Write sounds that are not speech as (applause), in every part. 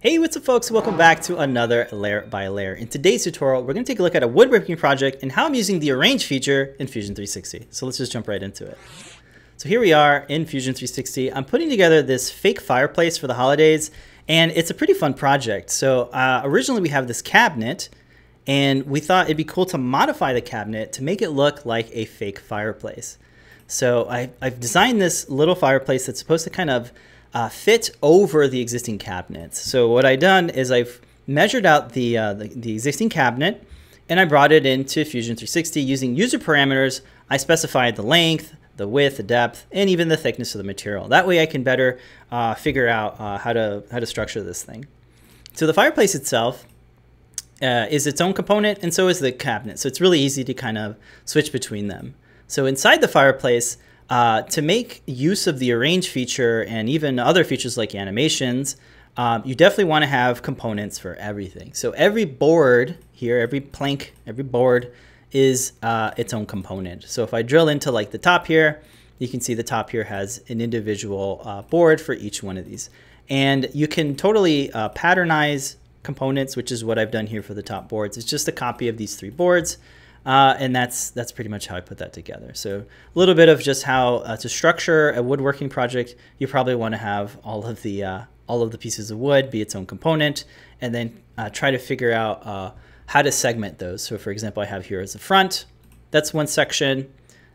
Hey, what's up folks? Welcome back to another Layer by Layer. In today's tutorial, we're going to take a look at a woodworking project and how I'm using the Arrange feature in Fusion 360. So let's just jump right into it. So here we are in Fusion 360. I'm putting together this fake fireplace for the holidays, and it's a pretty fun project. So uh, originally we have this cabinet, and we thought it'd be cool to modify the cabinet to make it look like a fake fireplace. So I, I've designed this little fireplace that's supposed to kind of uh, fit over the existing cabinets. So what I've done is I've measured out the, uh, the, the, existing cabinet and I brought it into Fusion 360 using user parameters. I specified the length, the width, the depth, and even the thickness of the material. That way I can better uh, figure out uh, how, to, how to structure this thing. So the fireplace itself uh, is its own component and so is the cabinet. So it's really easy to kind of switch between them. So inside the fireplace, uh, to make use of the arrange feature and even other features like animations, um, you definitely want to have components for everything. So every board here, every plank, every board is uh, its own component. So if I drill into like the top here, you can see the top here has an individual uh, board for each one of these. And you can totally uh, patternize components, which is what I've done here for the top boards. It's just a copy of these three boards. Uh, and that's that's pretty much how I put that together. So a little bit of just how uh, to structure a woodworking project. You probably want to have all of the uh, all of the pieces of wood be its own component, and then uh, try to figure out uh, how to segment those. So for example, I have here as the front. That's one section.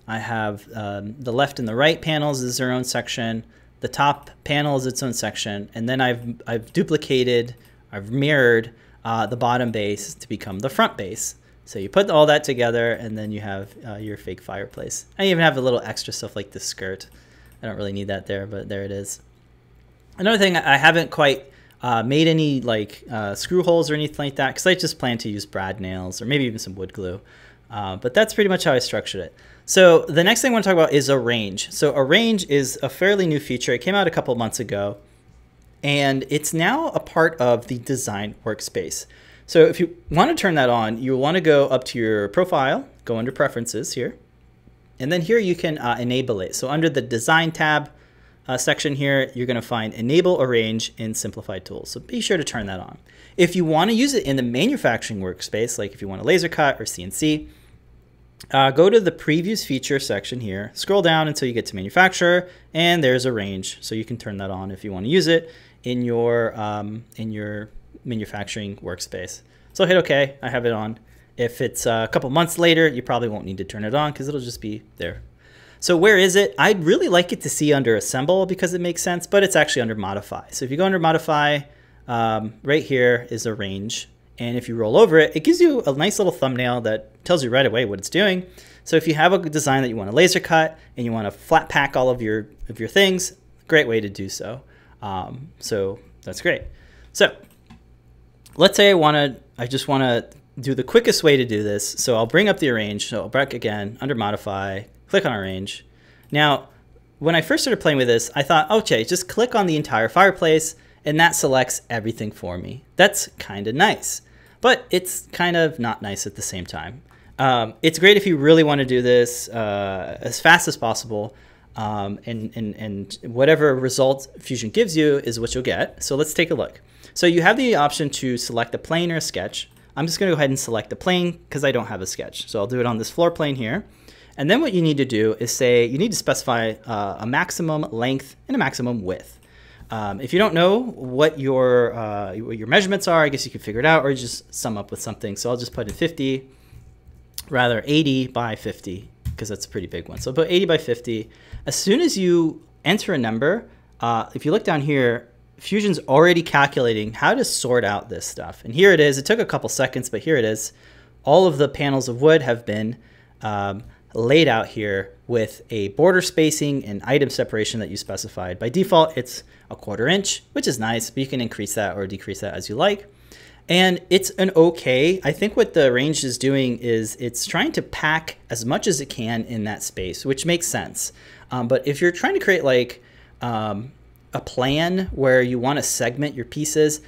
I have um, the left and the right panels is their own section. The top panel is its own section, and then I've I've duplicated, I've mirrored uh, the bottom base to become the front base. So you put all that together and then you have uh, your fake fireplace. I even have a little extra stuff like the skirt. I don't really need that there, but there it is. Another thing, I haven't quite uh, made any like uh, screw holes or anything like that because I just plan to use brad nails or maybe even some wood glue. Uh, but that's pretty much how I structured it. So the next thing I want to talk about is Arrange. So Arrange is a fairly new feature. It came out a couple months ago and it's now a part of the design workspace. So if you want to turn that on, you want to go up to your profile, go under preferences here, and then here you can uh, enable it. So under the design tab uh, section here, you're going to find enable arrange in simplified tools. So be sure to turn that on. If you want to use it in the manufacturing workspace, like if you want a laser cut or CNC, uh, go to the previews feature section here, scroll down until you get to manufacturer, and there's arrange. So you can turn that on if you want to use it in your, um, in your manufacturing workspace. So hit OK. I have it on. If it's a couple months later, you probably won't need to turn it on because it'll just be there. So where is it? I'd really like it to see under Assemble because it makes sense, but it's actually under Modify. So if you go under Modify, um, right here is Arrange. And if you roll over it, it gives you a nice little thumbnail that tells you right away what it's doing. So if you have a design that you want to laser cut and you want to flat pack all of your of your things, great way to do so. Um, so that's great. So let's say I want to, I just want to do the quickest way to do this. So I'll bring up the arrange. So I'll back again under modify, click on arrange. Now, when I first started playing with this, I thought, okay, just click on the entire fireplace and that selects everything for me. That's kind of nice, but it's kind of not nice at the same time. Um, it's great if you really want to do this uh, as fast as possible. Um, and, and, and whatever result Fusion gives you is what you'll get. So let's take a look. So you have the option to select a plane or a sketch. I'm just going to go ahead and select the plane because I don't have a sketch. So I'll do it on this floor plane here. And then what you need to do is say you need to specify uh, a maximum length and a maximum width. Um, if you don't know what your uh, what your measurements are, I guess you can figure it out or just sum up with something. So I'll just put in 50, rather 80 by 50 because that's a pretty big one. So I'll 80 by 50. As soon as you enter a number, uh, if you look down here, Fusion's already calculating how to sort out this stuff. And here it is. It took a couple seconds, but here it is. All of the panels of wood have been um, laid out here with a border spacing and item separation that you specified. By default, it's a quarter inch, which is nice, but you can increase that or decrease that as you like. And it's an okay. I think what the Arrange is doing is it's trying to pack as much as it can in that space, which makes sense. Um, but if you're trying to create like um, a plan where you want to segment your pieces,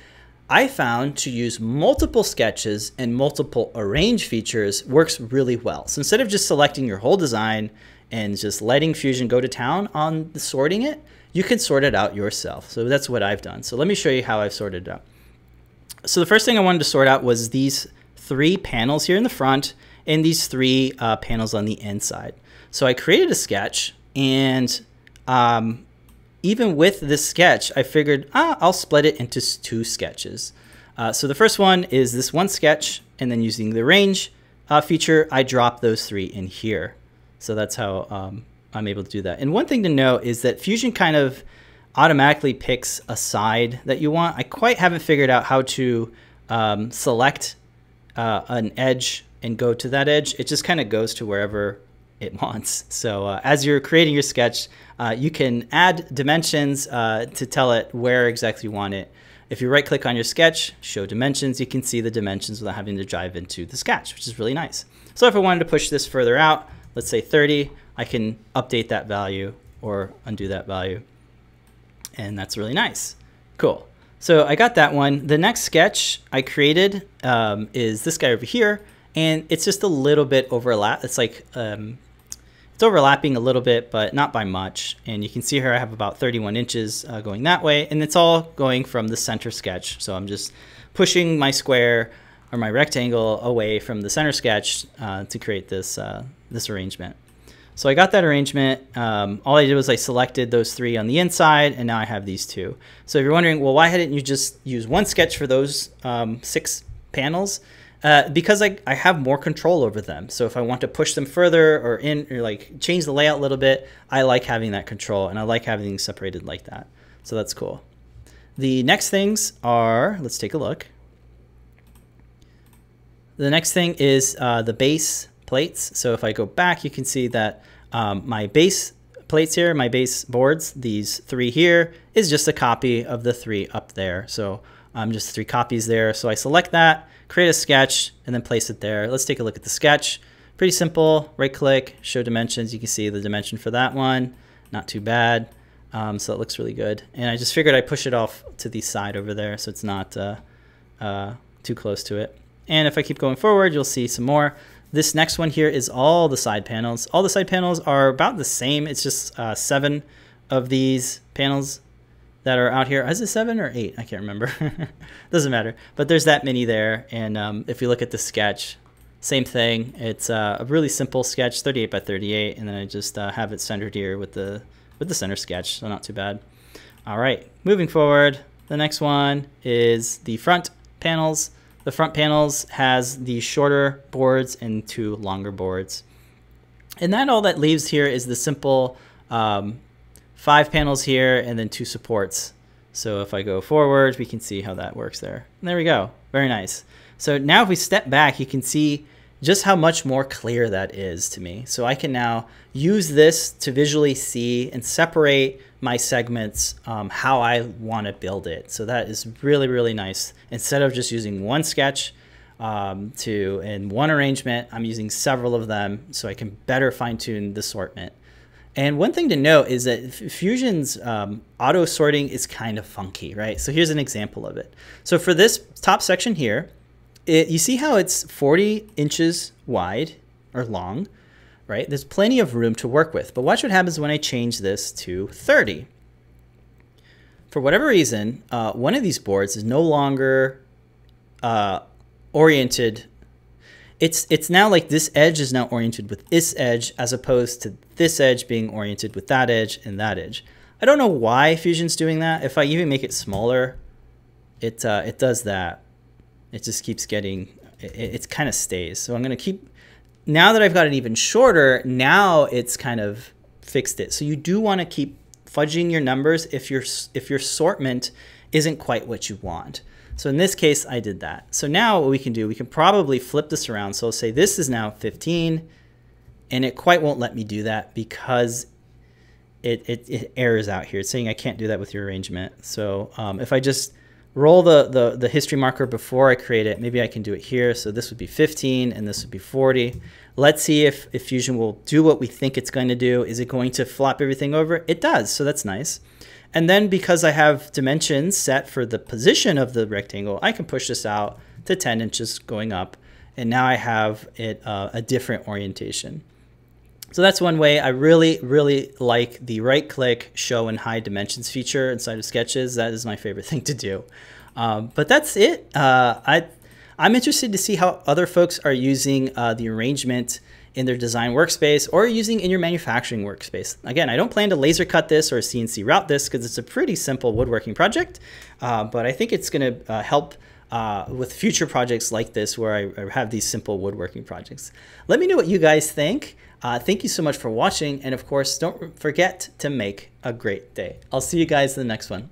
I found to use multiple sketches and multiple arrange features works really well. So instead of just selecting your whole design and just letting Fusion go to town on sorting it, you can sort it out yourself. So that's what I've done. So let me show you how I've sorted it out. So the first thing I wanted to sort out was these three panels here in the front and these three uh, panels on the inside. So I created a sketch and um, even with this sketch, I figured ah, I'll split it into two sketches. Uh, so the first one is this one sketch and then using the range uh, feature, I drop those three in here. So that's how um, I'm able to do that. And one thing to note is that Fusion kind of automatically picks a side that you want. I quite haven't figured out how to um, select uh, an edge and go to that edge. It just kind of goes to wherever it (laughs) wants. So uh, as you're creating your sketch, uh, you can add dimensions uh, to tell it where exactly you want it. If you right click on your sketch, show dimensions, you can see the dimensions without having to drive into the sketch, which is really nice. So if I wanted to push this further out, let's say 30, I can update that value or undo that value. And that's really nice. Cool. So I got that one. The next sketch I created um, is this guy over here. And it's just a little bit overlap. It's like, um, it's overlapping a little bit, but not by much. And you can see here I have about 31 inches uh, going that way. And it's all going from the center sketch. So I'm just pushing my square or my rectangle away from the center sketch uh, to create this, uh, this arrangement. So I got that arrangement. Um, all I did was I selected those three on the inside, and now I have these two. So if you're wondering, well, why hadn't you just use one sketch for those um, six panels? Uh, because I, I have more control over them. So if I want to push them further or in or like change the layout a little bit, I like having that control and I like having things separated like that. So that's cool. The next things are, let's take a look. The next thing is uh, the base plates. So if I go back, you can see that um, my base plates here, my base boards, these three here, is just a copy of the three up there. So um, just three copies there. So I select that, create a sketch, and then place it there. Let's take a look at the sketch. Pretty simple, right click, show dimensions. You can see the dimension for that one, not too bad. Um, so it looks really good. And I just figured I'd push it off to the side over there so it's not uh, uh, too close to it. And if I keep going forward, you'll see some more. This next one here is all the side panels. All the side panels are about the same. It's just uh, seven of these panels that are out here. Is it seven or eight? I can't remember. (laughs) Doesn't matter. But there's that many there. And um, if you look at the sketch, same thing. It's uh, a really simple sketch, 38 by 38, and then I just uh, have it centered here with the with the center sketch, so not too bad. All right, moving forward, the next one is the front panels. The front panels has the shorter boards and two longer boards. And then all that leaves here is the simple um, five panels here and then two supports. So if I go forward, we can see how that works there. And there we go. Very nice. So now if we step back, you can see just how much more clear that is to me. So I can now use this to visually see and separate my segments um, how I want to build it. So that is really, really nice. Instead of just using one sketch um, to in one arrangement, I'm using several of them so I can better fine tune the assortment. And one thing to note is that Fusion's um, auto sorting is kind of funky, right? So here's an example of it. So for this top section here, it, you see how it's 40 inches wide or long, right? There's plenty of room to work with. But watch what happens when I change this to 30. For whatever reason, uh, one of these boards is no longer uh, oriented. It's, it's now like this edge is now oriented with this edge as opposed to this edge being oriented with that edge and that edge. I don't know why Fusion's doing that. If I even make it smaller, it, uh, it does that. It just keeps getting, it, it kind of stays. So I'm going to keep now that I've got it even shorter, now it's kind of fixed it. So you do want to keep fudging your numbers if your if your assortment isn't quite what you want. So in this case, I did that. So now what we can do, we can probably flip this around. So I'll say this is now 15, and it quite won't let me do that because it, it, it errors out here. It's saying I can't do that with your arrangement. So um, if I just roll the, the, the history marker before I create it. Maybe I can do it here. So this would be 15 and this would be 40. Let's see if, if Fusion will do what we think it's going to do. Is it going to flop everything over? It does, so that's nice. And then because I have dimensions set for the position of the rectangle, I can push this out to 10 inches going up. And now I have it uh, a different orientation. So that's one way. I really, really like the right click show and hide dimensions feature inside of sketches. That is my favorite (laughs) thing to do. Um, but that's it. Uh, I, I'm interested to see how other folks are using uh, the arrangement in their design workspace or using in your manufacturing workspace. Again, I don't plan to laser cut this or CNC route this because it's a pretty simple woodworking project, uh, but I think it's going to uh, help uh, with future projects like this where I, I, have these simple woodworking projects. Let me know what you guys think. Uh, thank you so much for watching. And of course, don't forget to make a great day. I'll see you guys in the next one.